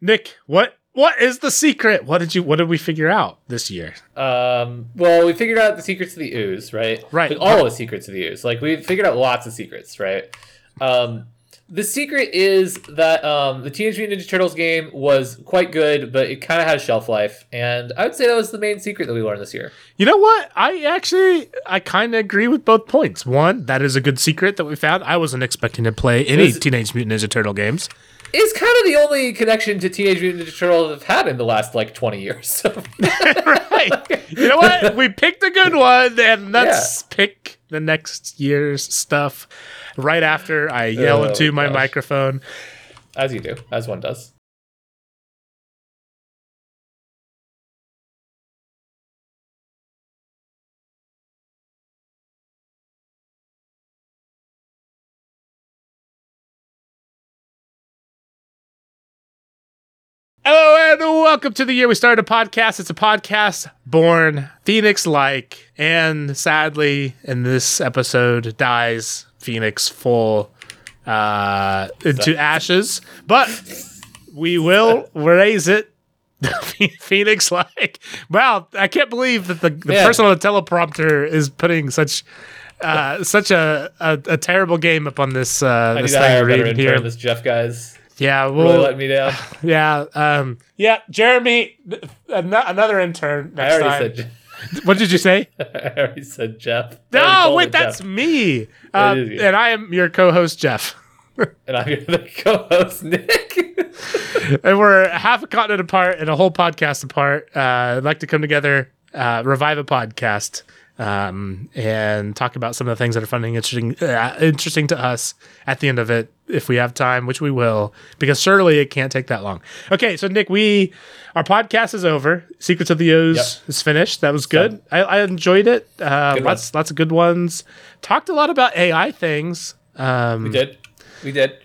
Nick, what what is the secret? What did you what did we figure out this year? Um, well, we figured out the secrets of the ooze, right? Right. Like, all the secrets of the ooze. Like we figured out lots of secrets, right? Um, the secret is that um, the Teenage Mutant Ninja Turtles game was quite good, but it kind of had a shelf life, and I would say that was the main secret that we learned this year. You know what? I actually I kind of agree with both points. One, that is a good secret that we found. I wasn't expecting to play any Is- Teenage Mutant Ninja Turtle games. It's kind of the only connection to Teenage Mutant Ninja Turtles I've had in the last like twenty years. So right. You know what? We picked a good one, and let's pick the next year's stuff right after I yell Oh, into my gosh. microphone. as you do, as one does. Hello and welcome to the year we started a podcast. It's a podcast born Phoenix like, and sadly, in this episode, dies Phoenix full uh, into ashes. But we will raise it Phoenix like. Wow, I can't believe that the, the Yeah. person on the teleprompter is putting such. Uh, such a, a, a terrible game up on this uh, I need this to thing hire a better right here. This Jeff guy's Yeah, really we'll me down. yeah, um, yeah, Jeremy, an- another intern I already time. said. Je- what did you say? I already said Jeff. No, wait, that's Jeff. me, um, and I am your co-host Jeff, and I'm your co-host Nick. and we're half a continent apart and a whole podcast apart. Uh, I'd like to come together, uh, revive a podcast, um, and talk about some of the things that are fun and interesting, uh, interesting to us at the end of it, if we have time, which we will, because surely it can't take that long. Okay, so Nick, we our podcast is over. Secrets of the Ooze Yep. is finished. That was good. I, I enjoyed it. Uh, lots lots of good ones. Talked a lot about AI things. Um, We did. We did.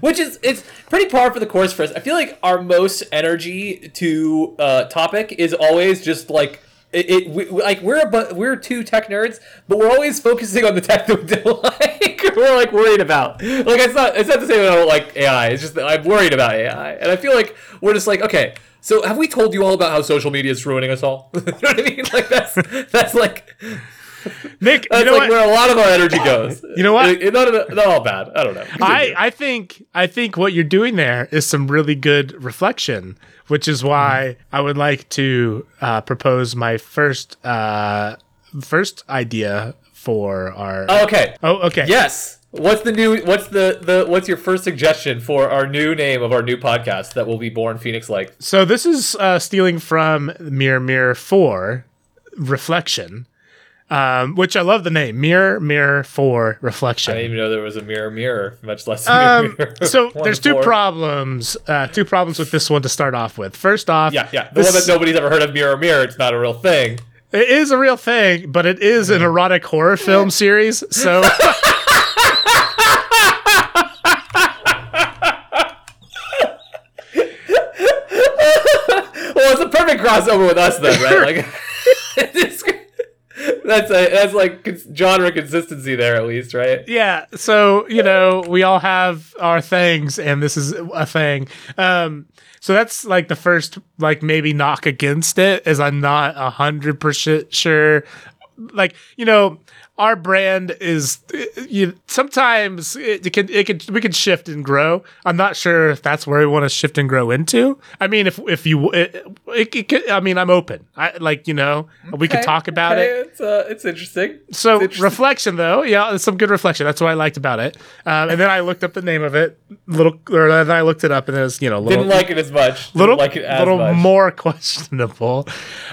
Which is it's pretty par for the course for us. I feel like our most energy to uh, topic is always just like it. it we, like we're a, bu- we're two tech nerds, but we're always focusing on the tech that like. we're like worried about. Like it's not it's not that I don't like AI. It's just that I'm worried about AI, and I feel like we're just like okay. So have we told you all about how social media is ruining us all? you know what I mean? Like that's that's like Nick, that's you know like what? where a lot of our energy goes. You know what? It- it- not, not all bad. I don't know. I, I think I think what you're doing there is some really good reflection, which is why I would like to uh, propose my first uh, first idea for our. Oh, okay. oh, okay. Yes. What's the new? What's the the? What's your first suggestion for our new name of our new podcast that will be born Phoenix like? So this is uh, stealing from Mirror Mirror Four, Reflection, um, which I love the name Mirror Mirror for Reflection. I didn't even know there was a mirror mirror, much less a Um, mirror. so there's two four. problems. Uh, two problems with this one to start off with. First off, Yeah, yeah. The this- one that nobody's ever heard of, mirror mirror. It's not a real thing. It is a real thing, but it is an erotic horror film series. So Well, it's a perfect crossover with us then, right? Like, that's a that's like genre consistency there at least, right? yeah, so you know we all have our things, and this is a thing. Um, so that's like the first like maybe knock against it is I'm not a hundred percent sure. Like you know, our brand is you sometimes it, can it can we can shift and grow. I'm not sure if that's where we want to shift and grow into. I mean, if if you it, it, it could, I mean, I'm open. I like you know we could talk about okay, it. It's uh, it's interesting. So It's interesting. reflection, though, yeah, some good reflection. That's what I liked about it. Um, and then I looked up the name of it, little, or then I looked it up, and it was you know, little, Didn't like it as much. Didn't little, like it as little much. more questionable.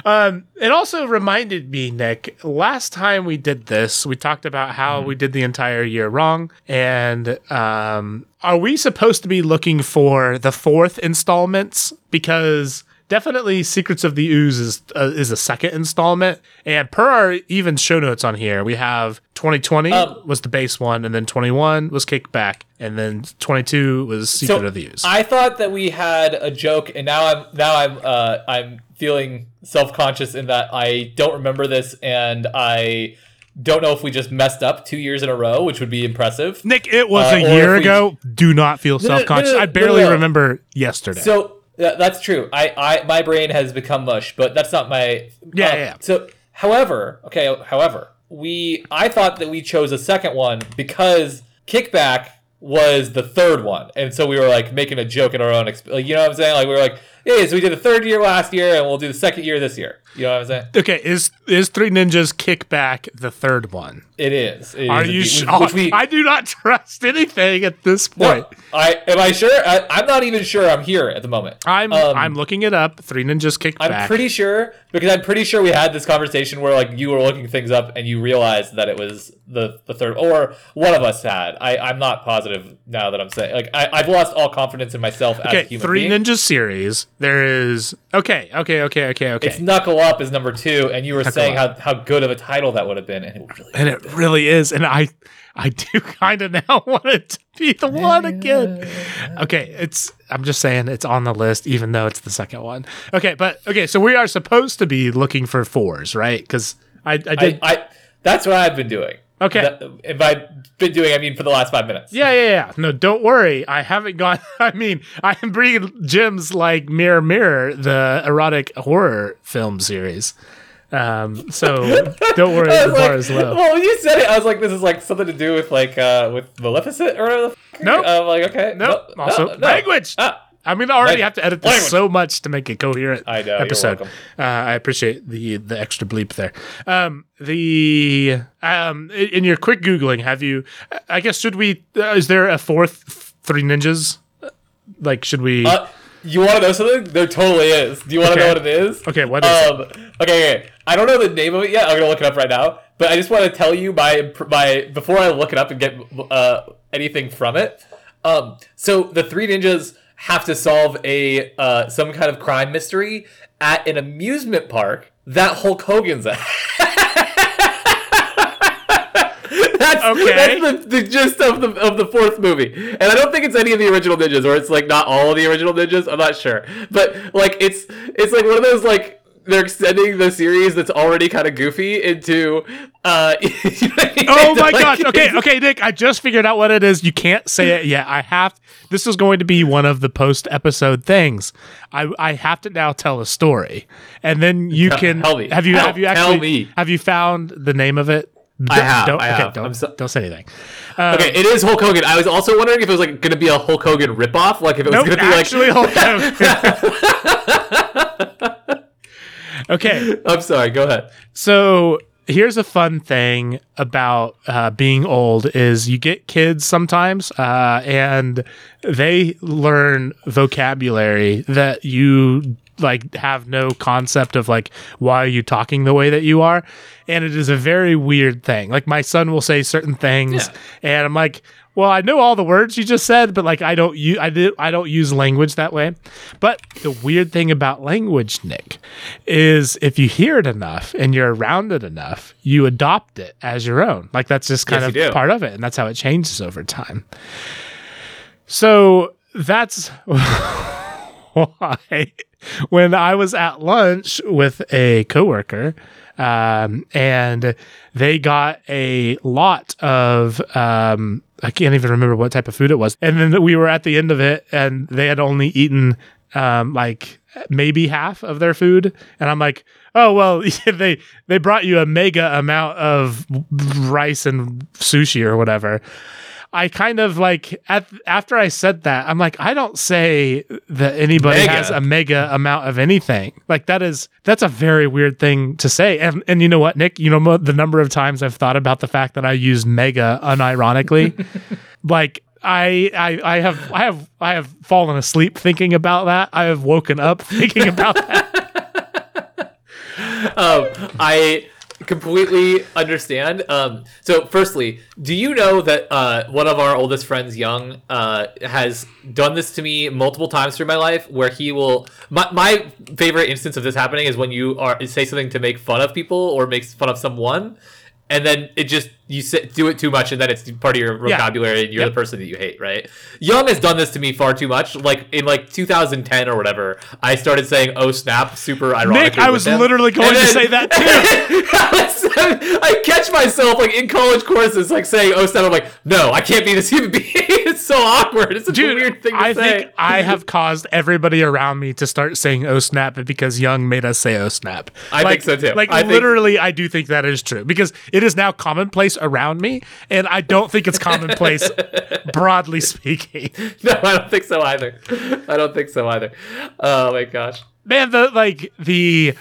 Um, it also reminded me, Nick, last time we did this, we talked about how Mm-hmm. we did the entire year wrong, and um, are we supposed to be looking for the fourth installments because? Definitely, Secrets of the Ooze is uh, is a second installment, and per our even show notes on here, we have 2020 Um, was the base one, and then 21 was Kickback, and then 22 was Secret of the Ooze. I thought that we had a joke, and now I'm now I'm uh, I'm feeling self conscious in that I don't remember this, and I don't know if we just messed up two years in a row, which would be impressive. Nick, it was Uh, a year we- ago. Do not feel no, self conscious. no, I no, barely no. remember yesterday. So Yeah, that's true. I, I my brain has become mush, but that's not my Yeah, uh, yeah. So, however, okay, however, we I thought that we chose a second one because Kickback was the third one, and so we were like making a joke in our own. Exp- like, you know what I'm saying? Like we were like, hey, so we did the third year last year, and we'll do the second year this year. You know what I'm saying? Okay, is is Three Ninjas Kickback the third one? It is. It Are is you sure? We, I do not trust anything at this point. no, I am I sure? I, I'm not even sure. I'm here at the moment. I'm Um, I'm looking it up. Three Ninjas Kickback. I'm pretty sure because I'm pretty sure we had this conversation where like you were looking things up and you realized that it was the the third or one of us had. I I'm not positive now that I'm saying like I I've lost all confidence in myself as a okay, human Three being. Ninjas series. There is okay, okay, okay, okay, okay. It's Knuckle Up is number two, and you were saying how, how good of a title that would have been, and it really and it really is, and I I do kind of now want it to be the one again. Okay, it's I'm just saying it's on the list, even though it's the second one. Okay, but okay, so we are supposed to be looking for fours, right? Because I, I did. I, I that's what I've been doing. Okay. That, if I've been doing, I mean, for the last five minutes. yeah, yeah, yeah. No, don't worry. I haven't gone. I mean, I am bringing gems like Mirror Mirror, the erotic horror film series. Um, so don't worry, the bar like- is low. Well, when you said it, I was like, "This is like something to do with like uh with Maleficent or whatever." The fuck. Nope. I'm like, okay. Nope. no, also, no, no. language. Ah, I mean, I already have to edit this language. so much to make it coherent. I know, Episode. Uh, I appreciate the the extra bleep there. Um, the um, in your quick googling, have you? I guess should we? Uh, is there a fourth Three Ninjas? Like, should we? uh, you want to know something? There totally is. Do you want to Okay. know what it is? okay, what is it? Um. Okay, okay. I don't know the name of it yet. I'm gonna look it up right now. But I just want to tell you my my before I look it up and get uh anything from it. Um. So the three ninjas have to solve a uh some kind of crime mystery at an amusement park that Hulk Hogan's at. that's, Okay. that's the, the gist of the of the fourth movie, and I don't think it's any of the original ninjas, or it's like not all of the original ninjas. I'm not sure, but like it's it's like one of those like they're extending the series that's already kind of goofy into. uh you know I mean? Oh my Like, gosh. Okay, okay, Nick, I just figured out what it is. You can't say it yet. I have this is going to be one of the post episode things. I I have to now tell a story. And then you Tell- can tell me. have you Tell- have you tell actually me. have you found the name of it? I have, Don't, I okay, have. don't, so- don't say anything. Okay, it is Hulk Hogan. I was also wondering if it was like going to be a Hulk Hogan ripoff, like if it was Nope, going to be actually like. Hulk Hogan. okay. I'm sorry. Go ahead. So here's a fun thing about uh, being old is you get kids sometimes uh, and they learn vocabulary that you like have no concept of like why are you talking the way that you are and it is a very weird thing like my son will say certain things Yeah. and i'm like well i know all the words you just said but like i don't use i did i don't use language that way. But the weird thing about language nick is if you hear it enough and you're around it enough you adopt it as your own. Like that's just kind Yes, of part of it and that's how it changes over time. So that's why when I was at lunch with a coworker, um, and they got a lot of um, I can't even remember what type of food it was, and then we were at the end of it, and they had only eaten um, like maybe half of their food, and I'm like. Oh well, they they brought you a mega amount of rice and sushi or whatever. I kind of like at, after I said that, I'm like, I don't say that anybody Mega. has a mega amount of anything. Like that is that's a very weird thing to say. And and you know what, Nick? You know the number of times I've thought about the fact that I use mega unironically. like I, I I have I have I have fallen asleep thinking about that. I have woken up thinking about that. um, I completely understand. Um, so, firstly, do you know that uh, one of our oldest friends, Young, uh, has done this to me multiple times through my life? Where he will. My, my favorite instance of this happening is when you are say something to make fun of people or makes fun of someone. And then it just you say, do it too much, and then it's part of your Yeah. vocabulary, and you're Yep. the person that you hate, right? Young has done this to me far too much. Like in like 2010 or whatever, I started saying "Oh snap!" super ironically. Nick, I was him. literally going to say that too. I catch myself like in college courses, like saying "Oh snap!" I'm like, no, I can't be this human being. it's so awkward. It's such a Dude, weird thing to say. I say. think I have caused everybody around me to start saying "oh snap" because Young made us say "oh snap." I like, think so, too. Like I think- literally, I do think that is true because it is now commonplace around me, and I don't think it's commonplace broadly speaking. no, I don't think so either. I don't think so either. Oh my gosh. Man, the like the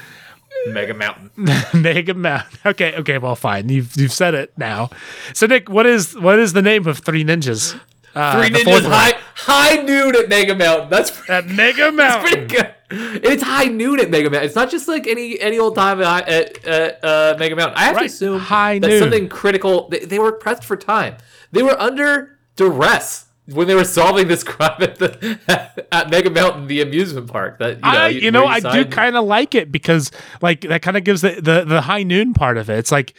Mega Mountain. mega Mountain. Okay, okay, well, fine. You've you've said it now. So Nick, what is what is the name of Three Ninjas? Uh, Three ninjas high high noon at Mega Mountain. That's At Mega Mountain. pretty good. It's high noon at Mega Mountain. It's not just like any any old time at, at, at uh, Mega Mountain. I have to assume high that noon. something critical. They, they were pressed for time. They were under duress when they were solving this crime at the at Mega Mountain, the amusement park. That you know, I, you know, I do kind of like it because, like, that kind of gives the, the the high noon part of it. It's like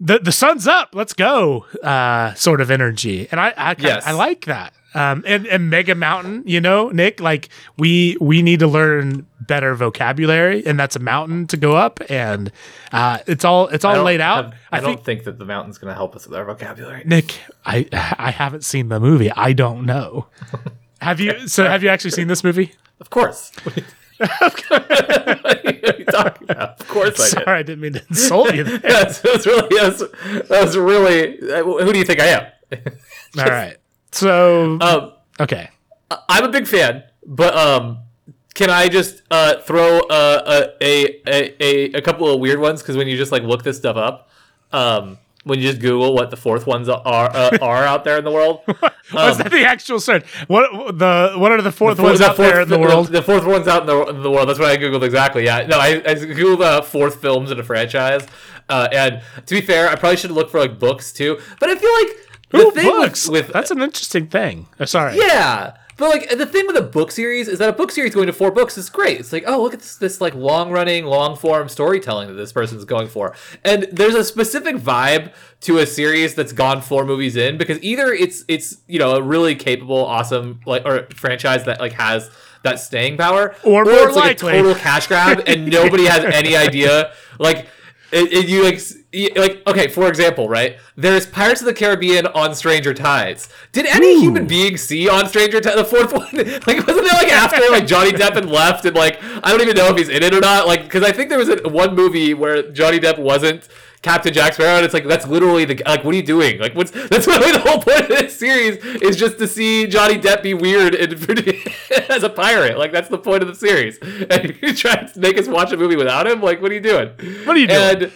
the the sun's up, let's go, uh, sort of energy, and I I, kinda, Yes. I like that. Um, and and Mega Mountain, you know, Nick, like we we need to learn better vocabulary, and that's a mountain to go up, and uh, it's all it's all laid out. have- I, I don't think think that the mountain's going to help us with our vocabulary. Nick, I I haven't seen the movie. I don't know. Have you? So have you actually seen this movie? Of course. what are you talking about? Of course I did. Sorry, I didn't mean to insult you. That's, that's really that's, that's really. uh, Who do you think I am? All right. So Um, okay. I'm a big fan, but um, can I just uh, throw uh, a, a a a couple of weird ones? Because when you just like look this stuff up, um, when you just Google what the fourth ones are uh, are out there in the world, Was that the actual search? What the what are the fourth ones the out there in the, world? The, fourth one's out in the, in the world. That's what I googled exactly. Yeah, no, I, I googled uh, fourth films in a franchise, uh, and to be fair, I probably should look for like books too. But I feel like the thing books. with, with That's an interesting thing. Oh, sorry. Yeah. But like the thing with a book series is that a book series going to four books is great. It's like, oh, look at this this like long running, long form storytelling that this person's going for. And there's a specific vibe to a series that's gone four movies in because either it's it's you know a really capable, awesome like or franchise that like has that staying power, Or more it's like likely. a total cash grab and nobody has any idea like it, it- you like you- like okay for example right there's pirates of the caribbean on stranger tides did any Ooh. human being see on stranger tides the fourth one like wasn't it like after like johnny depp had left and like i don't even know if he's in it or not like because i think there was a, one movie where johnny depp wasn't Captain Jack Sparrow, and it's like that's literally the like. What are you doing? Like, what's that's literally the whole point of this series is just to see Johnny Depp be weird and as a pirate. Like, that's the point of the series. And you try to make us watch a movie without him. Like, what are you doing? What are you doing? And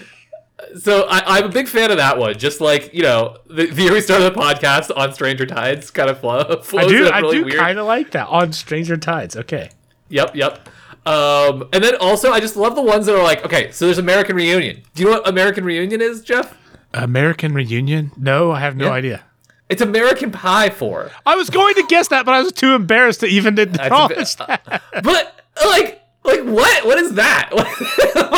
so I, I'm a big fan of that one. Just like you know, the, the year we started the podcast on Stranger Tides, kind of flow. I do. I really do kind of like that on Stranger Tides. Okay. Yep, yep. Um, and then also, I just love the ones that are like, okay, so there's American Reunion. Do you know what American Reunion is, Jeff? American Reunion? No, I have no Yeah. idea. It's American Pie 4. I was going to guess that, but I was too embarrassed to even acknowledge that. But like, like what? What is that?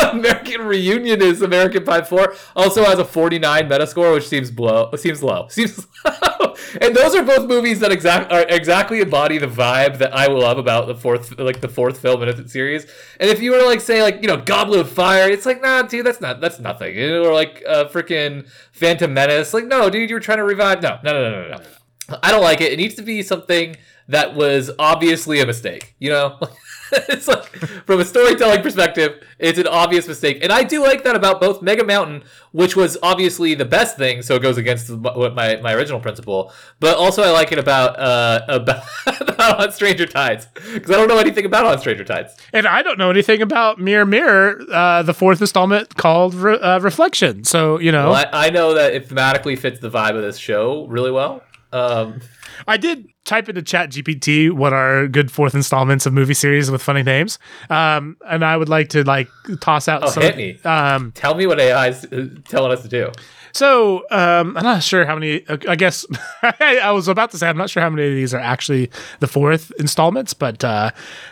American Reunion is American Pie 4. Also has a 49 Metascore, which seems low. Seems low. Seems low. and those are both movies that exact are exactly embody the vibe that I love about the fourth, like the fourth film in a series. And if you were to like say like you know Goblet of Fire, it's like nah, dude, that's not that's nothing. Or like uh, freaking Phantom Menace, like no, dude, you were trying to revive. No, no, no, no, no. no. I don't like it. It needs to be something that was obviously a mistake. You know, it's like from a storytelling perspective, it's an obvious mistake, and I do like that about both Mega Mountain, which was obviously the best thing, so it goes against what my, my original principle. But also, I like it about uh about, about on Stranger Tides because I don't know anything about on Stranger Tides. And I don't know anything about Mirror Mirror, uh, the fourth installment called Re- uh, Reflection. So you know, Well, I, I know that it thematically fits the vibe of this show really well. Um, I did type into ChatGPT what are good fourth installments of movie series with funny names, um, and I would like to like toss out Oh, some. hit me. Um, tell me what AI is uh, telling us to do. So um, I'm not sure how many. I guess I was about to say I'm not sure how many of these are actually the fourth installments, but uh,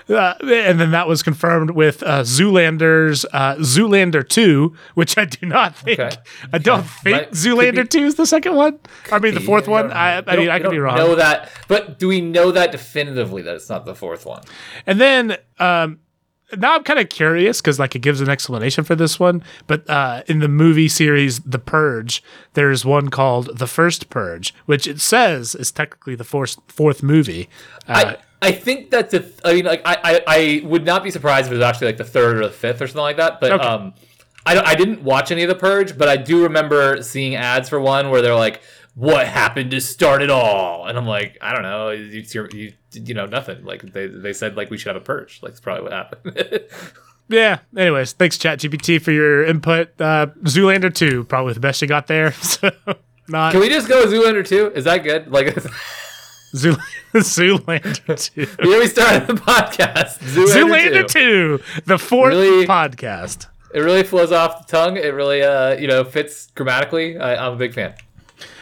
uh, and then that was confirmed with uh, Zoolander's uh, Zoolander two, which I do not think. Okay. I don't think Might- could Zoolander be- two is the second one. I mean the fourth You one. don't- I, I mean I could be wrong. Know that, but do we know that definitively that it's not the fourth one? And then um now I'm kind of curious because like it gives an explanation for this one. But uh, in the movie series The Purge, there's one called The First Purge, which it says is technically the fourth fourth movie. Uh, I, I think that the I mean like I, I I would not be surprised if it was actually like the third or the fifth or something like that. But Okay. um, I I didn't watch any of the Purge, but I do remember seeing ads for one where they're like, "What happened to start it all?" And I'm like, I don't know, it's your, you you know nothing. Like they they said like we should have a purge. Like that's probably what happened. yeah. Anyways, thanks ChatGPT for your input. Uh, Zoolander two, probably the best you got there. So not Can we just go Zoolander two? Is that good? Like. Zool- Zoolander two. Here we started the podcast. Zoolander, Zoolander 2. 2, the fourth Really? podcast. It really flows off the tongue. It really, uh, you know, fits grammatically. I, I'm a big fan.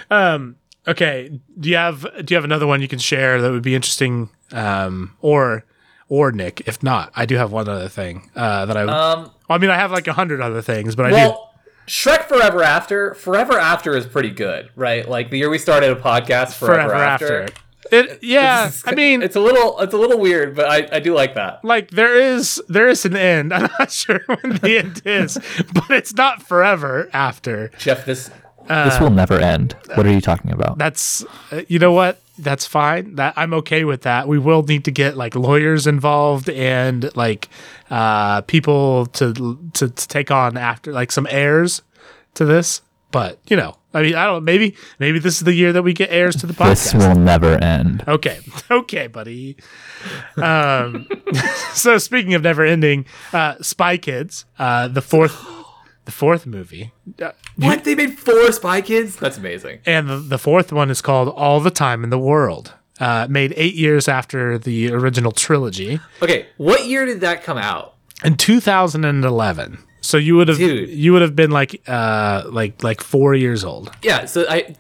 Um, okay, do you have do you have another one you can share that would be interesting? Um, or or Nick, if not, I do have one other thing uh, that I. Um, I mean, I have like a hundred other things, but I do. Shrek Forever After. Forever After is pretty good, right? Like the year we started a podcast, Forever, Forever After. after. It, yeah, It's- I mean, it's a little, it's a little weird, but I, I do like that. like there is there is an end. I'm not sure when the end is, but it's not forever after. Jeff, this This will never end. What are you talking about? That's uh, you know what? That's fine. That I'm okay with that. We will need to get like lawyers involved and like uh people to to, to take on after like some heirs to this. But, you know, I mean, I don't maybe maybe this is the year that we get heirs to the podcast. This will never end. Okay. Okay, buddy. Um so speaking of never ending, uh Spy Kids, uh the fourth the fourth movie. What they made four Spy Kids. That's amazing. and the, the fourth one is called All the Time in the World. Uh, made eight years after the original trilogy Okay, what year did that come out? in 2011. So you would have Dude. you would have been like uh like like four years old. Yeah, so I.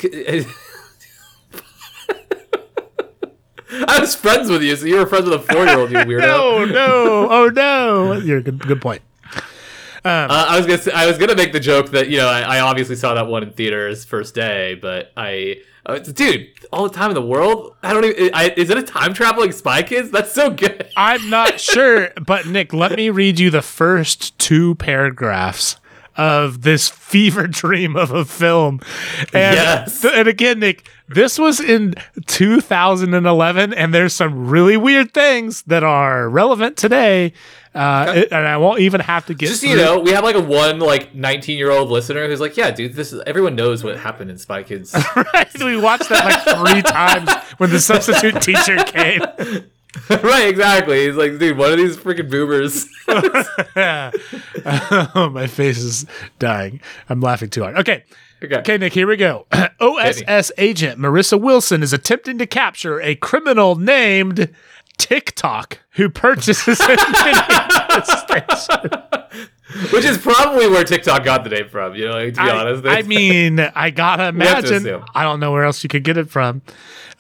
I was friends with you, so you were friends with a four-year-old, you weirdo. Oh no! Oh no! You're a good, good point. Uh, I was gonna say, I was gonna make the joke that you know I, I obviously saw that one in theaters first day, but I, uh, dude, all the time in the world. I don't even. I, is it a time traveling Spy Kids? That's so good. I'm not sure, but Nick, let me read you the first two paragraphs of this fever dream of a film. And, Yes. and again, Nick, this was in 2011, and there's some really weird things that are relevant today. Uh, it- and I won't even have to get Just you know, we have like a one like 19 year old listener who's like, yeah, dude, this is everyone knows what happened in Spy Kids. Right? We watched that like three times when the substitute teacher came. right, exactly. He's like, dude, one of these freaking boomers. oh, my face is dying. I'm laughing too hard. Okay. okay. Okay, Nick, here we go. OSS agent Marissa Wilson is attempting to capture a criminal named TikTok who purchases a video station. Which is probably where TikTok got the name from. You know, like, to be I, honest. I mean, I gotta imagine. I don't know where else you could get it from.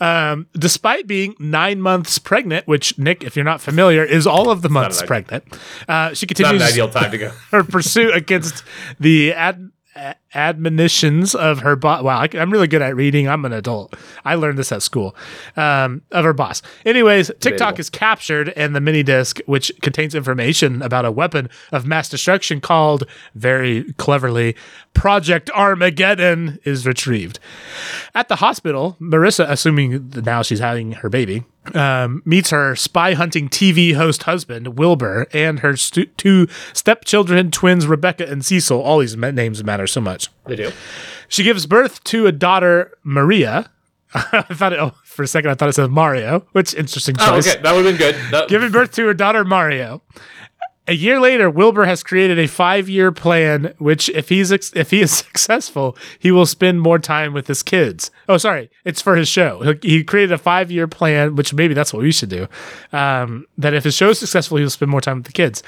Um, despite being nine months pregnant, which Nick, if you're not familiar, is all of the months pregnant, uh, she continues ideal time to go. her pursuit against the ad, admonitions of her boss. Wow, I, am really good at reading. I'm an adult. I learned this at school. Um, of her boss. Anyways, TikTok Debatable. is captured, and the mini disc, which contains information about a weapon of mass destruction called, very cleverly, Project Armageddon, is retrieved. At the hospital, Marissa, assuming that now she's having her baby, um, meets her spy hunting TV host husband, Wilbur, and her stu- two stepchildren, twins, Rebecca and Cecil. All these names matter so much. They do. She gives birth to a daughter, Maria. I thought it, oh, for a second, I thought it said Mario, which interesting choice. Oh, choice. okay. That would have been good. That- Giving birth to her daughter, Mario. A year later, Wilbur has created a five-year plan, which, if he's if he is successful, he will spend more time with his kids. Oh, sorry, it's for his show. He he created a five-year plan, which maybe that's what we should do. Um, that if his show is successful, he'll spend more time with the kids.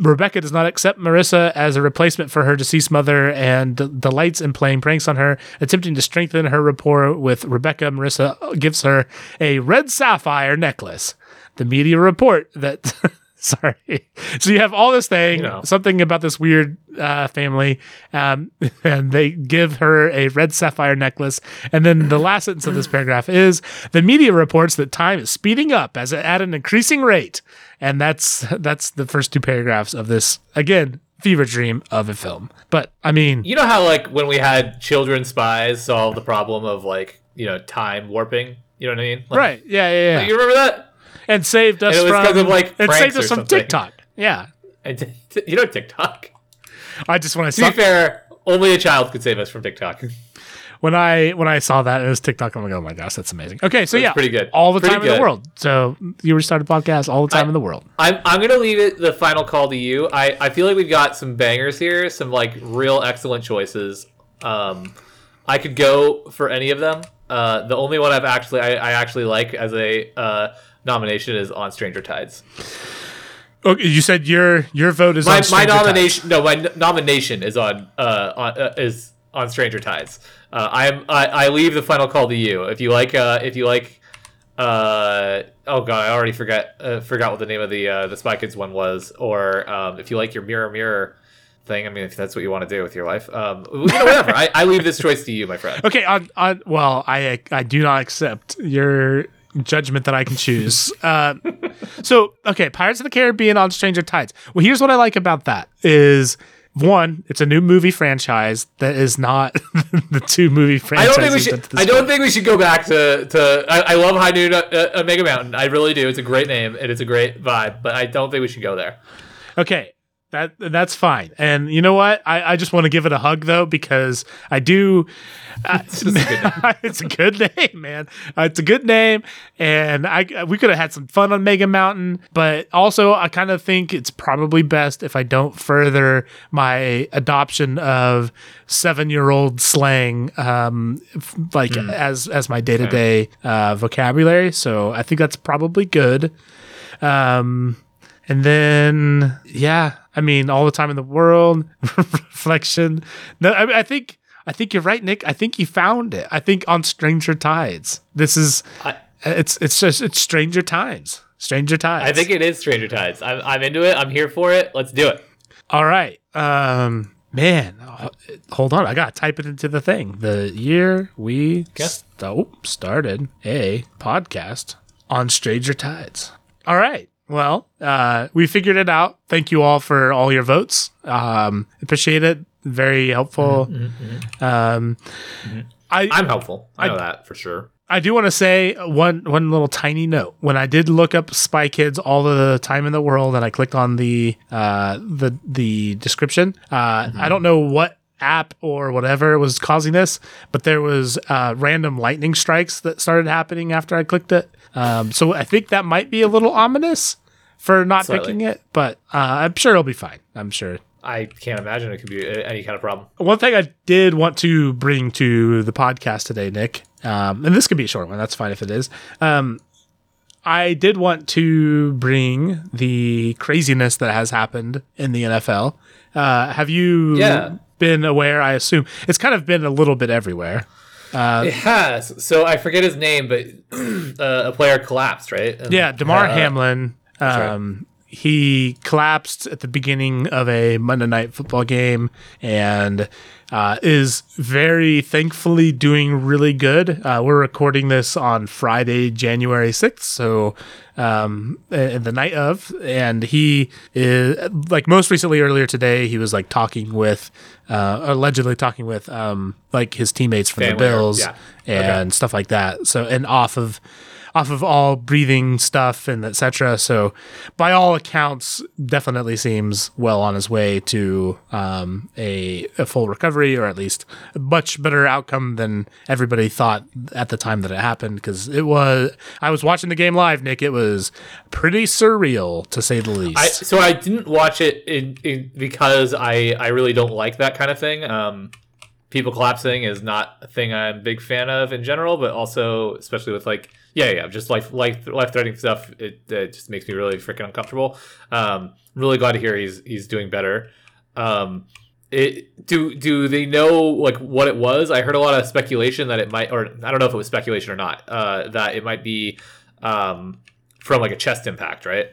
Rebecca does not accept Marissa as a replacement for her deceased mother and delights in playing pranks on her. Attempting to strengthen her rapport with Rebecca, Marissa gives her a red sapphire necklace. The media report that Sorry. So you have all this thing, You know. something about this weird uh, family, um, and they give her a red sapphire necklace. And then the last sentence of this paragraph is the media reports that time is speeding up as at an increasing rate. And that's that's the first two paragraphs of this again fever dream of a film. But I mean, You know how like when we had children spies solve the problem of like you know time warping. You know what I mean? Like, right? Yeah, yeah, yeah. You remember that? And saved us And it was from of, like, it saved us from something. TikTok. Yeah, And t- you know TikTok. I just when I To be fair, only a child could save us from TikTok. when I when I saw that it was TikTok. I'm like, oh my gosh, that's amazing. Okay, so That's yeah, pretty good. all the Pretty time in the world. So you restarted podcast all the time I- in the world. I'm, I'm gonna leave it the final call to you. I, I feel like we've got some bangers here, some like real excellent choices. Um, I could go for any of them. Uh, the only one I've actually I, I actually like as a uh, nomination is on Stranger Tides. Okay, you said your your vote is My, on my Stranger Tides. nomination no my n- nomination is on uh, on uh, is on Stranger Tides. Uh, I'm I, I leave the final call to you. If you like uh, if you like uh, oh god I already forget uh, forgot what the name of the uh, the Spy Kids one was or um, if you like your mirror mirror thing. I mean if that's what you want to do with your life. Um, you know whatever. I, I leave this choice to you, my friend. Okay, on on well, I I do not accept your judgment that I can choose. uh, so okay, Pirates of the Caribbean on Stranger Tides. Well, here's what I like about that is one, it's a new movie franchise that is not the two movie I franchises. don't think we should. up to this I don't point. think we should go back to to. I, I love High Noon uh, uh, Omega Mountain. I really do. It's a great name and it's a great vibe. But I don't think we should go there. Okay. That that's fine. And you know what? I, I just want to give it a hug though because I do. Uh, it's a good name, man. Uh, it's a good name, and I we could have had some fun on Mega Mountain. But also, I kind of think it's probably best if I don't further my adoption of seven year old slang, um, like as as my day to day vocabulary. So I think that's probably good. Um, and then, yeah, I mean, all the time in the world, reflection. No, I, I think, I think you're right, Nick. I think you found it. I think on Stranger Tides, this is, I- it's, it's just, it's Stranger Times. Stranger Tides. I think it is Stranger Tides. I'm, I'm into it. I'm here for it. Let's do it. All right. Um, man, uh, hold on. I gotta type it into the thing. The year we Okay. st- oh, started a podcast on Stranger Tides. All right. Well, uh, we figured it out. Thank you all for all your votes. Um, appreciate it. Very helpful. Um, I I'm helpful. I know I- that for sure. I do want to say one one little tiny note. When I did look up Spy Kids all the time in the world, and I clicked on the uh, the the description, uh, I don't know what app or whatever was causing this, but there was uh, random lightning strikes that started happening after I clicked it. Um, so I think that might be a little ominous for not Slightly. picking it, but uh, I'm sure it'll be fine. I'm sure. I can't imagine it could be uh, any kind of problem. One thing I did want to bring to the podcast today, Nick, um, and this could be a short one. That's fine if it is. Um, I did want to bring the craziness that has happened in the NFL. Uh, have you Yeah. Been aware? I assume it's kind of been a little bit everywhere. it has. So I forget his name, but uh, a player collapsed, right? And, Yeah, Damar uh, Hamlin. Um, He collapsed at the beginning of a Monday night football game and uh, is very thankfully doing really good. Uh, we're recording this on Friday, January 6th. So, um, the night of, and he is like most recently earlier today, he was like talking with, uh, allegedly talking with, um, like his teammates from Family the Bills yeah. and stuff like that. So, and off of, off of all breathing stuff and etc. So, by all accounts, definitely seems well on his way to um, a, a full recovery, or at least a much better outcome than everybody thought at the time that it happened. Because it was, I was watching the game live, Nick. It was pretty surreal to say the least. I, so I didn't watch it in, in because I, I really don't like that kind of thing. Um, people collapsing is not a thing I'm a big fan of in general, but also especially with like yeah yeah just life life life threatening stuff. It, it just makes me really freaking uncomfortable. Um, really glad to hear he's he's doing better. Um, it do do they know like what it was? I heard a lot of speculation that it might, or I don't know if it was speculation or not. Uh, that it might be um, from like a chest impact, right?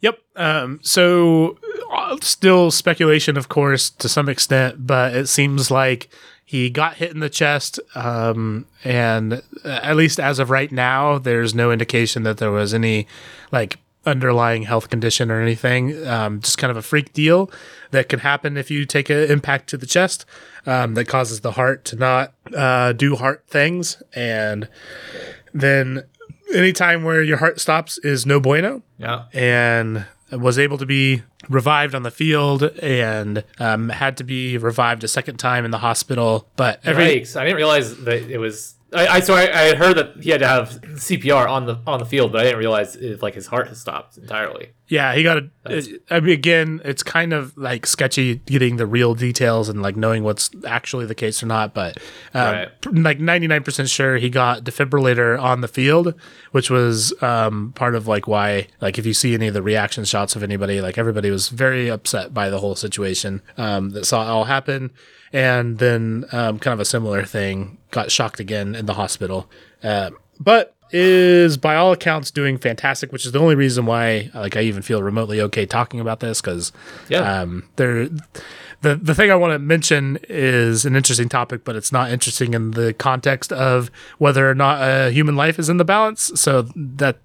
Yep. Um, so uh, still speculation, of course, to some extent, but it seems like he got hit in the chest. Um, and uh, at least as of right now, there's no indication that there was any like underlying health condition or anything. Um, just kind of a freak deal that can happen if you take an impact to the chest um, that causes the heart to not uh, do heart things. And then anytime where your heart stops is no bueno Yeah. and was able to be revived on the field and um, had to be revived a second time in the hospital. But every Yikes! I didn't realize that it was. I, I so I, I had heard that he had to have CPR on the on the field, but I didn't realize if, like his heart had stopped entirely. yeah, he got a. I mean, again, it's kind of like sketchy getting the real details and like knowing what's actually the case or not. But um, Right. like ninety nine percent sure he got defibrillator on the field, which was um, part of like why like if you see any of the reaction shots of anybody, like everybody was very upset by the whole situation um, that saw it all happen. And then um, kind of a similar thing got shocked again in the hospital. Uh, but is by all accounts doing fantastic, which is the only reason why like I even feel remotely okay talking about this because Yeah. um, there the the thing I want to mention is an interesting topic, but it's not interesting in the context of whether or not a human life is in the balance. So that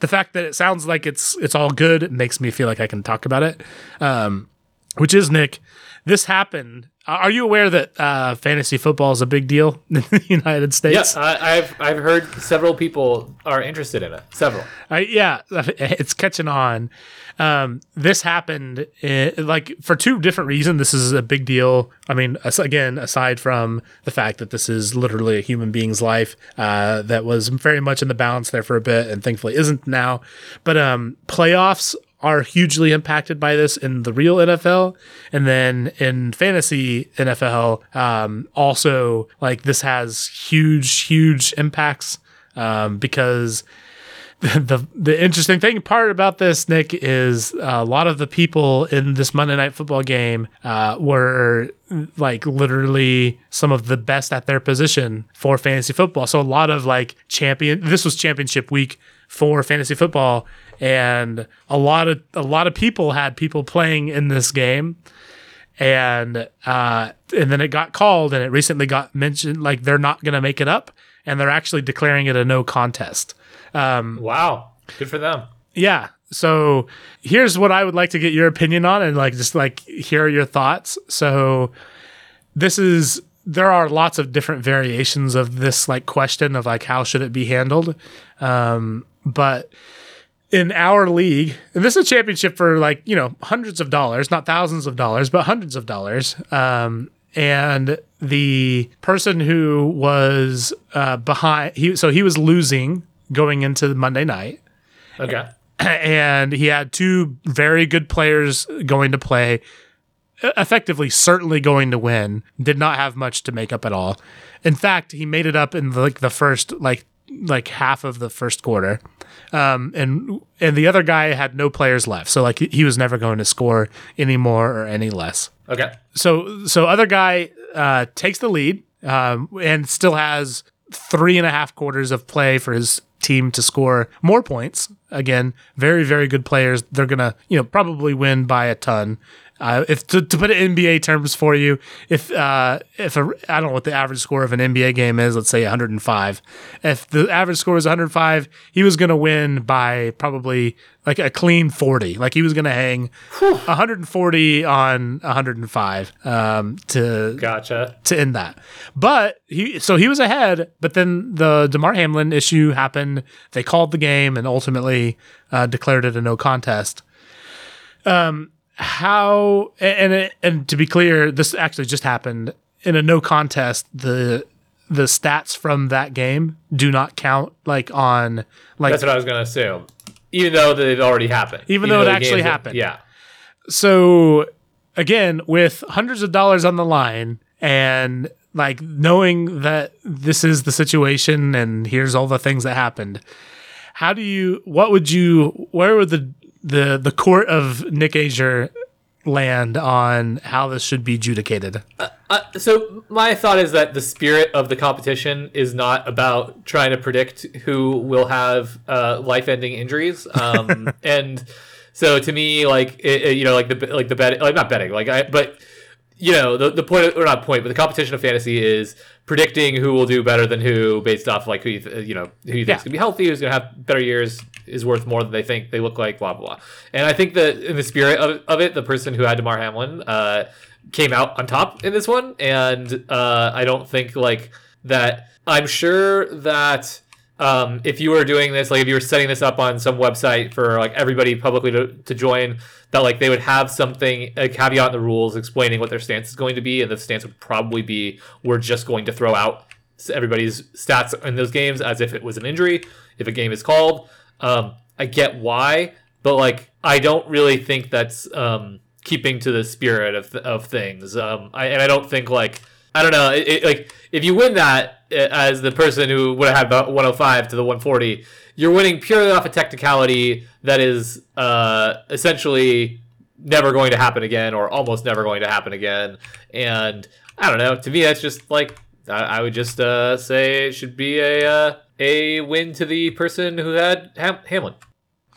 the fact that it sounds like it's it's all good makes me feel like I can talk about it. Um, which is Nick. This happened. Are you aware that uh, fantasy football is a big deal in the United States? Yes, I, I've I've heard several people are interested in it. Several. I, yeah, it's catching on. Um, this happened eh, like for two different reasons. This is a big deal. I mean, again, aside from the fact that this is literally a human being's life uh, that was very much in the balance there for a bit, and thankfully isn't now. But um, playoffs are hugely impacted by this in the real NFL, and then in fantasy NFL, um, also like this has huge, huge impacts um, because the the interesting thing part about this, Nick, is a lot of the people in this Monday Night Football game uh, were like literally some of the best at their position for fantasy football. So a lot of like champion. This was championship week for fantasy football, and a lot of a lot of people had people playing in this game and uh, and then it got called, and it recently got mentioned like they're not going to make it up, and they're actually declaring it a no contest. Wow, good for them. Yeah. So here's what I would like to get your opinion on, and like just like hear your thoughts. So this is there are lots of different variations of this like question of like how should it be handled, um, but in our league, and this is a championship for like, you know, hundreds of dollars, not thousands of dollars, but hundreds of dollars. Um, and the person who was uh, behind, he so he was losing going into Monday night, Okay. and he had two very good players going to play effectively certainly going to win did not have much to make up at all in fact he made it up in the, like the first like like half of the first quarter um and and the other guy had no players left so like he was never going to score any more or any less Okay. so so other guy uh, takes the lead um, and still has three and a half quarters of play for his team to score more points. Again, very very good players. They're gonna you know probably win by a ton. Uh, if to, to put it in NBA terms for you, if uh, if a, I don't know what the average score of an NBA game is, let's say 105. If the average score is 105, he was going to win by probably like a clean 40. Like he was going to hang 140 on 105 um, to Gotcha. to end that. But he so he was ahead, but then the Damar Hamlin issue happened. They called the game and ultimately uh, declared it a no contest. Um, how and and, and to be clear, this actually just happened in a no contest. The the stats from that game do not count like on like That's what I was gonna assume. Even though that it already happened. Even though it actually happened. Yeah. so again with hundreds of dollars on the line and like knowing that this is the situation and here's all the things that happened how do you what would you where would the the the court of nick Azure land on how this should be adjudicated. Uh, so my thought is that the spirit of the competition is not about trying to predict who will have uh, life-ending injuries, um, and So to me, like it, it- you know, like the like the bet, like not betting, like I, but you know, the the point or not point, but the competition of fantasy is predicting who will do better than who based off like who you th- you know who you think Yeah. is gonna be healthy, who's gonna have better years, is worth more than they think they look like, blah blah blah. And I think that in the spirit of, of it, the person who had Damar Hamlin uh, came out on top in this one, and uh, I don't think like that. I'm sure that um, if you were doing this, like if you were setting this up on some website for like everybody publicly to, to join, that like they would have something a caveat in the rules explaining what their stance is going to be, and the stance would probably be we're just going to throw out everybody's stats in those games as if it was an injury if a game is called. Um, I get why, but like I don't really think that's um, keeping to the spirit of of things. Um, I, and I don't think like I don't know, it, it- like if you win that as the person who would have had about 105 to the 140, you're winning purely off a technicality that is uh, essentially never going to happen again or almost never going to happen again. And I don't know. To me, that's just like I, I would just uh, say it should be a uh, a win to the person who had Ham- Hamlin.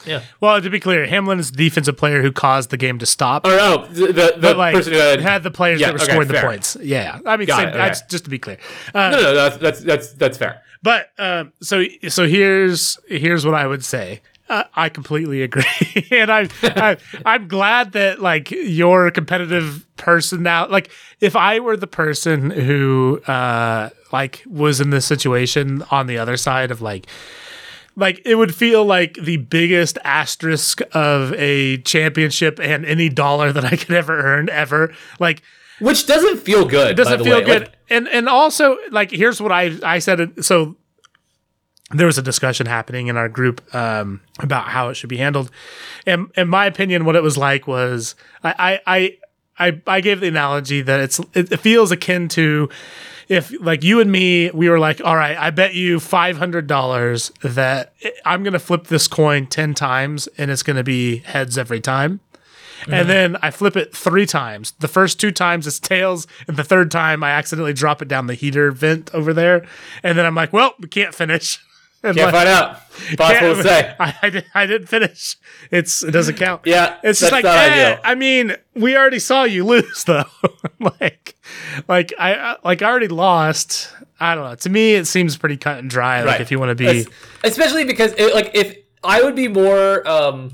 Yeah. Well, to be clear, Hamlin is the defensive player who caused the game to stop. Or oh, the the, the like person who had, had the players Yeah, that were okay, scoring the points. Yeah, I mean, same, it, okay. that's- just to be clear. Uh, no, no, that's that's that's that's fair. But um, so so here's here's what I would say. Uh, I completely agree, and I, I I'm glad that like you're a competitive person now. Like if I were the person who uh like was in this situation on the other side of like like it would feel like the biggest asterisk of a championship and any dollar that I could ever earn ever. Like Which doesn't feel good. doesn't feel way. good. Like, and and also like here's what I I said so there was a discussion happening in our group um, about how it should be handled. And in my opinion, what it was like was I I I I, I gave the analogy that it's it, it feels akin to if like you and me we were like all right i bet you $500 that i'm going to flip this coin 10 times and it's going to be heads every time and then I flip it three times. The first two times it's tails, and the third time I accidentally drop it down the heater vent over there. And then I'm like, well, we can't finish. And can't like- find out. Possible to say. I, I, did, I didn't finish. It's it doesn't count. Yeah, it's just like eh. I mean, we already saw you lose though. like, like I like I already lost. I don't know. To me, it seems pretty cut and dry. Like Right. if you want to be, especially because it, like if I would be more um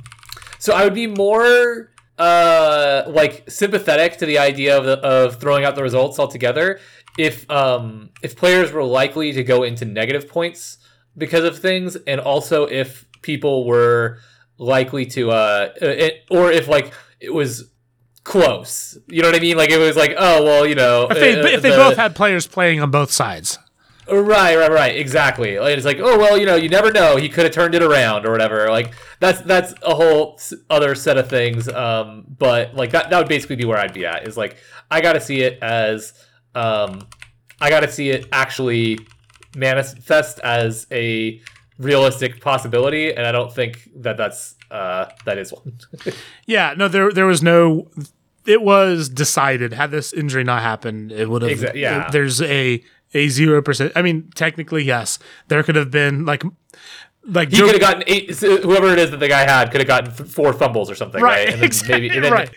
so I would be more uh like sympathetic to the idea of the, of throwing out the results altogether if um if players were likely to go into negative points because of things and also if people were likely to uh it, or if like it was close you know what i mean like it was like oh well you know if they uh, if they the- both had players playing on both sides. Right, right, right. Exactly. Like, it's like, oh well, you know, you never know. He could have turned it around or whatever. Like that's that's a whole other set of things. Um, but like that that would basically be where I'd be at. Is like I got to see it as um, I got to see it actually manifest as a realistic possibility, and I don't think that that's uh that is one. Yeah, no, there there was no. It was decided. Had this injury not happened, it would have. Yeah. there's a a zero percent. I mean, technically, yes, there could have been like, like he could have gotten eight. Whoever it is that the guy had could have gotten f- four fumbles or something, right? right, And then exactly, maybe right.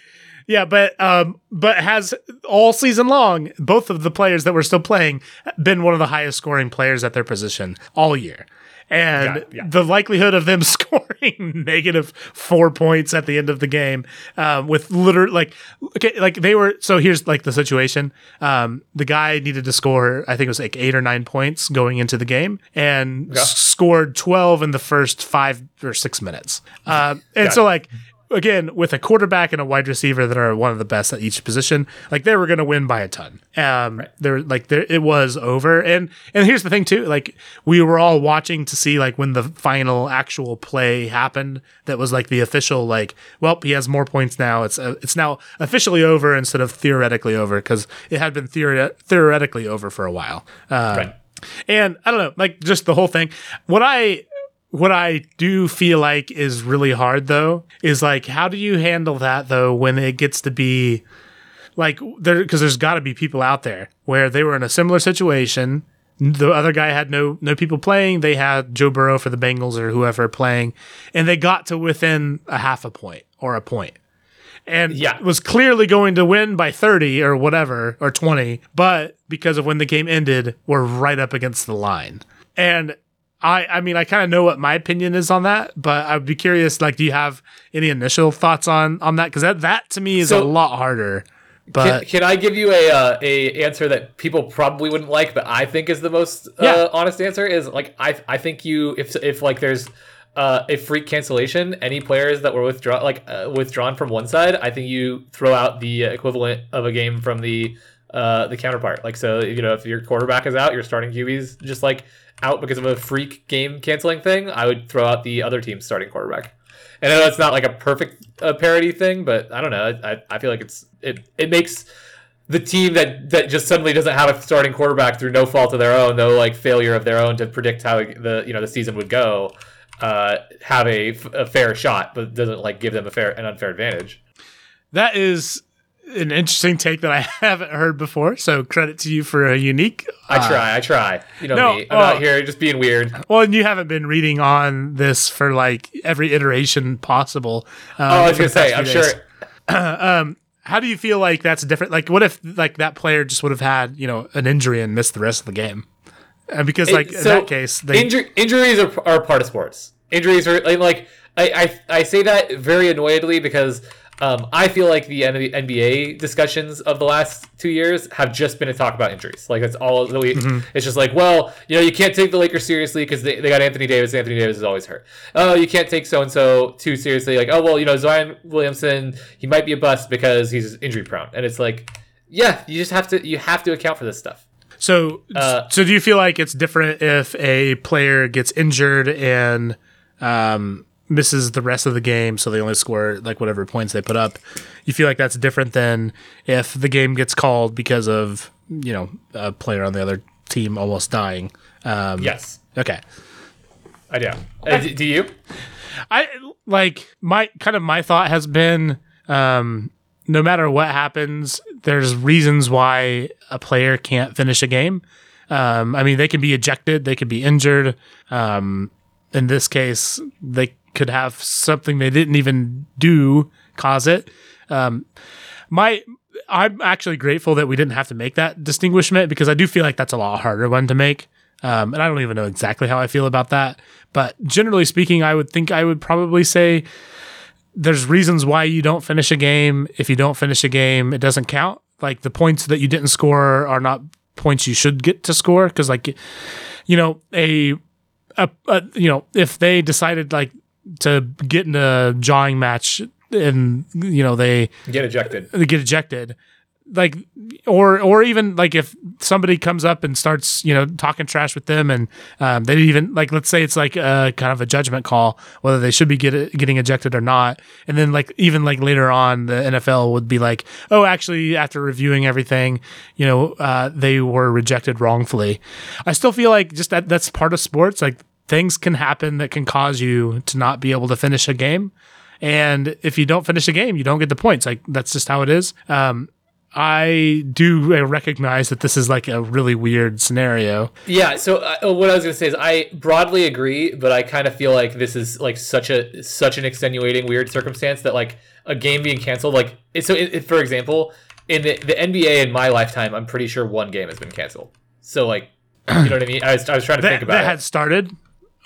Yeah, but um, but has all season long both of the players that were still playing been one of the highest scoring players at their position all year. And it, yeah. the likelihood of them scoring negative four points at the end of the game, um, with literally like, okay, like they were. So here's like the situation. Um, the guy needed to score, I think it was like eight or nine points going into the game, and Yeah. s- scored twelve in the first five or six minutes. Um, and so like again with a quarterback and a wide receiver that are one of the best at each position like they were going to win by a ton. Um there like there it was over. And and here's the thing too like we were all watching to see like when the final actual play happened that was like the official like well he has more points now. It's uh, it's now officially over instead of theoretically over because it had been theore- theoretically over for a while. Um, Right. and I don't know, like just the whole thing. What I what I do feel like is really hard though is like how do you handle that though when it gets to be like there because there's got to be people out there where they were in a similar situation. The other guy had no no people playing. They had Joe Burrow for the Bengals or whoever playing, and they got to within a half a point or a. And Yeah. was clearly going to win by 30 or whatever or 20, but because of when the game ended, we're right up against the line. And I I mean I kind of know what my opinion is on that, but I'd be curious like do you have any initial thoughts on on that cuz that that to me is a lot harder. Can, But can I give you a uh, a answer that people probably wouldn't like, but I think is the most uh, honest answer? Is like I I think you if if like there's uh, a freak cancellation, any players that were withdrawn like uh, withdrawn from one side, I think you throw out the equivalent of a game from the uh, the counterpart. Like so, you know, if your quarterback is out, your starting QB's just like out because of a freak game canceling thing. I would throw out the other team's starting quarterback. And I know it's not like a perfect uh, parody thing, but I don't know. I, I feel like it's it it makes the team that that just suddenly doesn't have a starting quarterback through no fault of their own, no like failure of their own to predict how the you know the season would go, uh, have a, f- a fair shot, but doesn't like give them a fair an unfair advantage. that is an interesting take that I haven't heard before. So credit to you for a unique. I uh, try, I try. You know no, me. I'm uh, not here just being weird. Well, and you haven't been reading on this for like every iteration possible. Um, Oh, I was gonna say, I'm few sure. days. How do you feel like that's different? Like, what if like that player just would have had you know an injury and missed the rest of the game? And because like in so that case, they Injur- injuries are, are part of sports. Injuries are like, like I, I I say that very annoyedly because um, I feel like the NBA discussions of the last two years have just been to talk about injuries. Like that's all. Mm-hmm. It's just like, well, you know, you can't take the Lakers seriously because they, they got Anthony Davis. Anthony Davis is always hurt. Oh, you can't take so and so too seriously. Like, oh well, you know, Zion Williamson, he might be a bust because he's injury prone. And it's like, yeah, you just have to you have to account for this stuff. so uh, so do you feel like it's different if a player gets injured and um, misses the rest of the game, so they only score like whatever points they put up? You feel like that's different than if the game gets called because of you know a player on the other team almost dying. Um, Yes, Okay. I do. Uh, do you? I like my kind of my thought has been um no matter what happens, there's reasons why a player can't finish a game. Um, I mean, they can be ejected, they could be injured. Um, in this case, they could have something they didn't even do cause it. Um, my I'm actually grateful that we didn't have to make that distinguishment because I do feel like that's a lot harder one to make. Um, and I don't even know exactly how I feel about that. But generally speaking, I would think I would probably say there's reasons why you don't finish a game. If you don't finish a game, it doesn't count. Like the points that you didn't score are not points you should get to score because, like, you know, a, a, a you know, if they decided like to get in a jawing match and you know they Get ejected. they get ejected. Like or or even like if somebody comes up and starts you know talking trash with them and um, they even like let's say it's like a kind of a judgment call whether they should be get, getting ejected or not. And then like even like later on the NFL would be like oh actually after reviewing everything you know uh, they were rejected wrongfully. I still feel like just that that's part of sports. Like things can happen that can cause you to not be able to finish a game and if you don't finish a game, you don't get the points. Like that's just how it is. Um, I do recognize that this is like a really weird scenario. Yeah. So uh, what I was gonna say is I broadly agree, but I kind of feel like this is like such a such an extenuating weird circumstance that like a game being canceled. Like so, it, it- for example, in the, the NBA in my lifetime, I'm pretty sure one game has been canceled. So like, you know what I mean? I was, I was trying to That, think about that it. had started,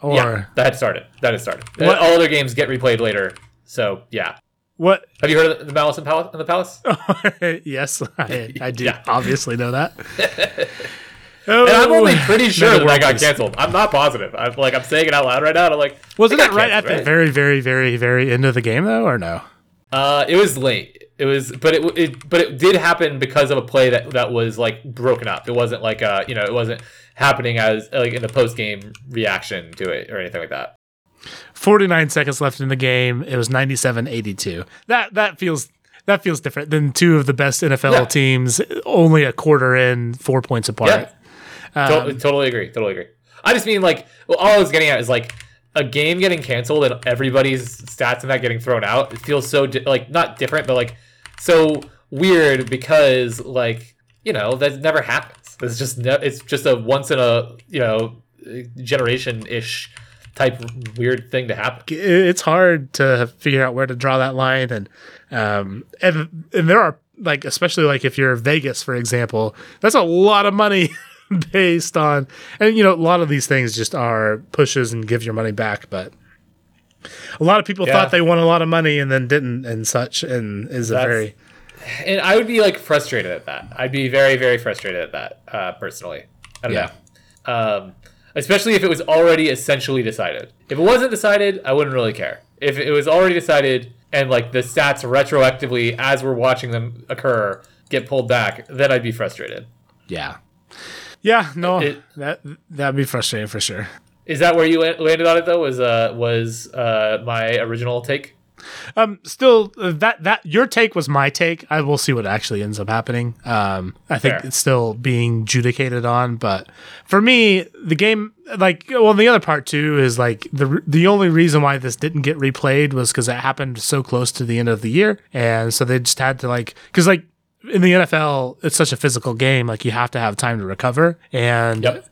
or yeah, that had started. That had started. What- All other games get replayed later. So yeah. what? Have you heard of the Malice in, Palace, in the Palace? yes, I, I do Yeah. obviously know that. oh, And I'm only oh, pretty sure that that got canceled. I'm not positive. I'm like I'm saying it out loud right now. I'm like, Wasn't it right at the very, very, very, very end of the game though, or no? Uh, it was late. It was, but it, it but it did happen because of a play that that was like broken up. It wasn't like uh you know it wasn't happening as like in the post game reaction to it or anything like that. 49 seconds left in the game. It was 97-82. That that feels that feels different than two of the best NFL Yeah. teams only a quarter in, four points apart. Yeah, To- totally agree. Totally agree. I just mean like well, all I was getting at is like a game getting canceled and everybody's stats in that getting thrown out. It feels so di- like not different, but like so weird because like you know that never happens. It's just ne- it's just a once in a you know generation ish type weird thing to happen. it's hard to figure out where to draw that line and um and and there are like especially like if you're Vegas for example that's a lot of money based on and you know a lot of these things just are pushes and give your money back but a lot of people Yeah. thought they won a lot of money and then didn't and such and is a very And I would be like frustrated at that. I'd be very, very frustrated at that uh, personally. I don't Yeah. know. Um, especially if it was already essentially decided. If it wasn't decided, I wouldn't really care. If it was already decided and like the stats retroactively as we're watching them occur get pulled back, then I'd be frustrated. yeah yeah no It- that that'd be frustrating for sure Is that where you landed on it though? Was uh was uh my original take? Um, still, uh, that that your take was my take. I will see what actually ends up happening. Um, I think Fair. it's still being judicated on, but for me, the game, like, well, the other part too is like the the only reason why this didn't get replayed was because it happened so close to the end of the year, and so they just had to like, because like in the NFL, it's such a physical game. Like you have to have time to recover. And Yep.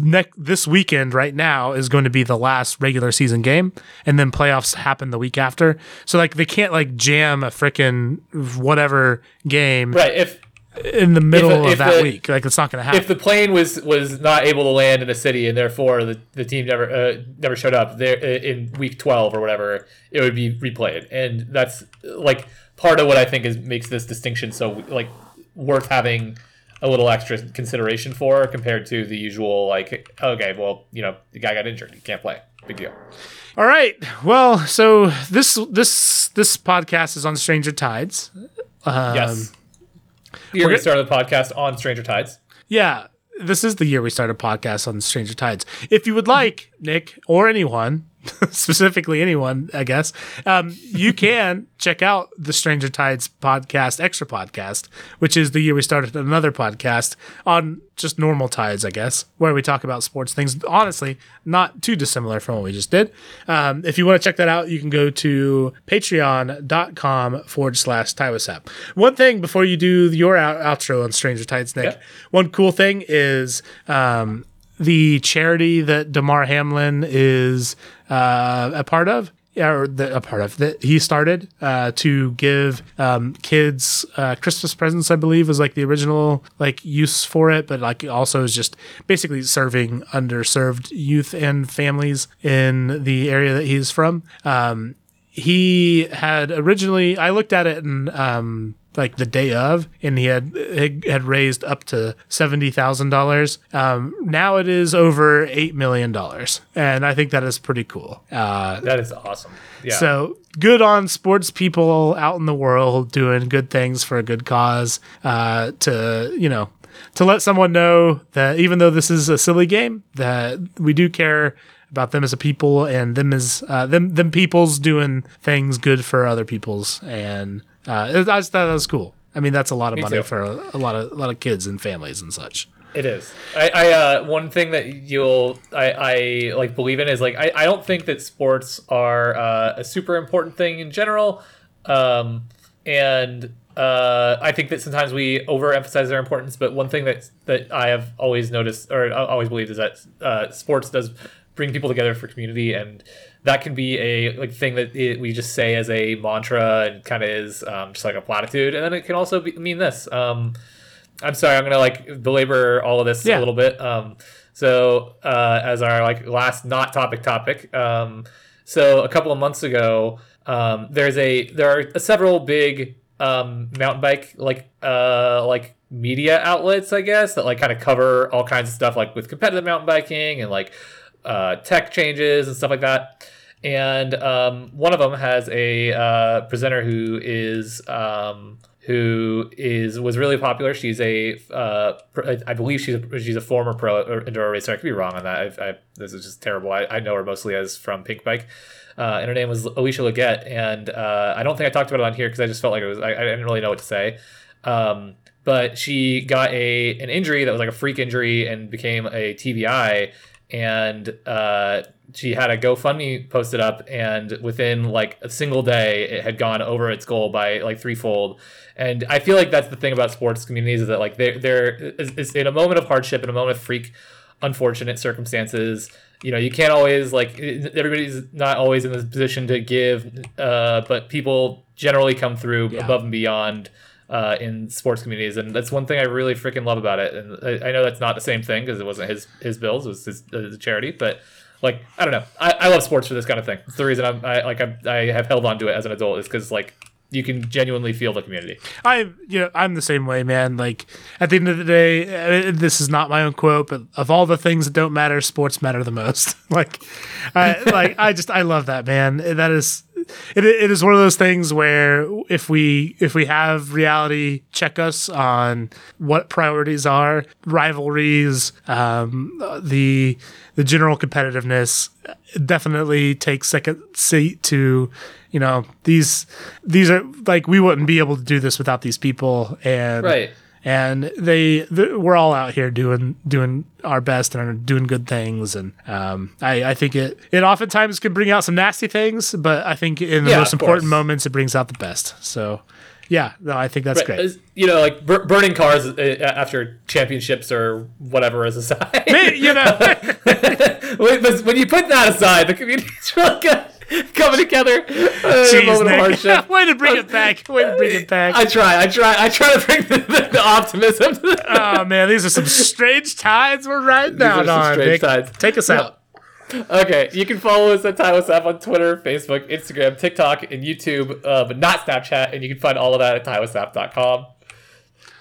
next this weekend, right now, is going to be the last regular season game, and then playoffs happen the week after. So like they can't like jam a freaking whatever game Right. If in the middle if of that the- week. Like it's not going to happen. if the plane was was not able to land in a city and therefore the, the team never uh, never showed up there uh, in week 12 or whatever it would be replayed and that's like part of what i think is makes this distinction so like worth having a little extra consideration for compared to the usual like okay well you know the guy got injured he can't play big deal All right. Well, so this this this podcast is on Stranger Tides. Um, yes here we gonna- started the podcast on stranger tides Yeah, this is the year we started podcast on Stranger Tides. If you would like, Nick, or anyone, specifically anyone, I guess, um, you can check out the Stranger Tides podcast, extra podcast, which is the year we started another podcast on just normal tides, I guess, where we talk about sports things. Honestly, not too dissimilar from what we just did. Um, if you want to check that out, you can go to patreon.com forward slash TiWasap. One thing before you do your out- outro on Stranger Tides, Nick, Yeah. one cool thing is um, the charity that Damar Hamlin is uh, a part of. Or the, a part of that he started uh, to give um, kids uh, Christmas presents. I believe was like the original like use for it, but like also is just basically serving underserved youth and families in the area that he's from. Um, he had originally I looked at it and um like the day of and he had had raised up to seventy thousand dollars. Um now it is over eight million dollars. And I think that is pretty cool. Uh that is awesome yeah so good on sports people out in the world doing good things for a good cause. Uh, to you know, to let someone know that even though this is a silly game, that we do care about them as a people and them as uh, them them people's doing things good for other people's. And uh, I just thought that was cool. I mean, that's a lot of Me money too. for a, a lot of a lot of kids and families and such. It is. I, I uh, one thing that you'll I, I like believe in is like I, I don't think that sports are uh, a super important thing in general, um, and uh, I think that sometimes we overemphasize their importance. But one thing that that I have always noticed or always believed is that uh, sports does bring people together for community and that can be a like thing that it, we just say as a mantra and kind of is um, just like a platitude and then it can also be, mean this um, I'm sorry, I'm gonna like belabor all of this Yeah. a little bit. Um, so uh, as our like last not topic topic, um, so a couple of months ago, um, there's a there are several big um, mountain bike like uh, like media outlets, I guess, that like kind of cover all kinds of stuff like with competitive mountain biking and like uh, tech changes and stuff like that. And um, one of them has a uh, presenter who is um, who is was really popular. She's a uh, I believe she's a, she's a former pro enduro racer. I could be wrong on that. I, I, this is just terrible. I, I know her mostly as from Pink Bike. Uh, and her name was Alicia Leggett, and uh, I don't think I talked about it on here because I just felt like it was I, I didn't really know what to say. Um, but she got a an injury that was like a freak injury and became a TBI, and uh, she had a GoFundMe posted up, and within like a single day, it had gone over its goal by like threefold. And I feel like that's the thing about sports communities is that like they're they're is in a moment of hardship, in a moment of freak, unfortunate circumstances, you know you can't always like everybody's not always in this position to give, uh, but people generally come through Yeah. above and beyond. Uh, in sports communities, and that's one thing I really freaking love about it. And I, I know that's not the same thing because it wasn't his his bills; it was his, his charity. But like, I don't know, I, I love sports for this kind of thing. The reason I'm I, like I'm, I have held on to it as an adult is because like you can genuinely feel the community. I, you know, I'm the same way, man. Like at the end of the day, uh, this is not my own quote, but of all the things that don't matter, sports matter the most. like, I, like I just, I love that, man. That is, it, it is one of those things where if we, if we have reality check us on what priorities are, rivalries, um, the, the general competitiveness definitely takes second seat to you know these these are like we wouldn't be able to do this without these people and Right. And they th- we're all out here doing doing our best and doing good things and um, I, I think it it oftentimes can bring out some nasty things but I think in the Yeah, most important course. moments it brings out the best so yeah no I think that's Right, great You know, like bur- burning cars uh, after championships or whatever is aside. You know but when you put that aside, the community's really good. Coming together. Uh, Jeez, moment Nick. way to bring it back way to bring it back I try. I try. I try to bring the, the, the optimism. To the, oh man these are some strange tides we're riding out some on strange Nick. tides. take us out okay, you can follow us at Time WhatsApp on Twitter, Facebook, Instagram, TikTok, and YouTube, uh, but not Snapchat. And you can find all of that at TimeWhatsApp.com.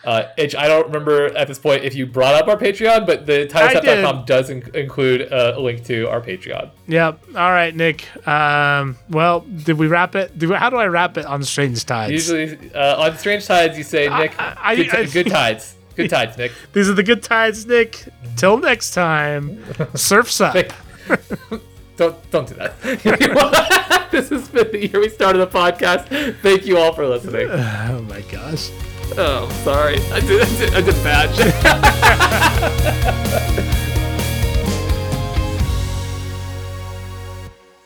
Uh, Itch, I don't remember at this point if you brought up our Patreon, but the TimeWhatsApp.com does in- include uh, a link to our Patreon. Yep. All right, Nick. Um, well, did we wrap it? Do, how do I wrap it on Strange Tides? Usually uh, on Strange Tides, you say, Nick, I- good, I- good tides. Good tides, Nick. These are the good tides, Nick. Till next time, surf's up. don't don't do that. this has been the year we started the podcast. Thank you all for listening. Oh my gosh. Oh, sorry. I did, I did, I did bad.